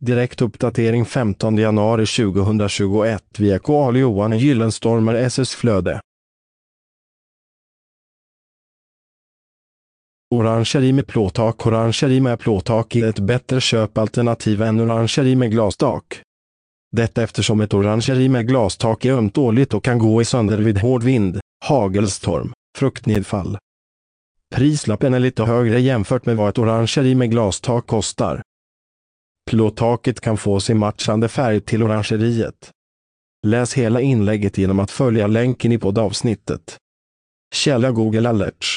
Direkt uppdatering 15 januari 2021 via Karl Johan Gyllenstormer SS Flöde. Orangeri med plåttak Orangeri med plåttak är ett bättre köpalternativ än orangeri med glastak. Detta eftersom ett orangeri med glastak är ömtåligt och kan gå i sönder vid hård vind, hagelstorm, fruktnedfall. Prislappen är lite högre jämfört med vad ett orangeri med glastak kostar. Plåttaket kan fås i matchande färg till orangeriet. Läs hela inlägget genom att följa länken i poddavsnittet. Källa Google Alerts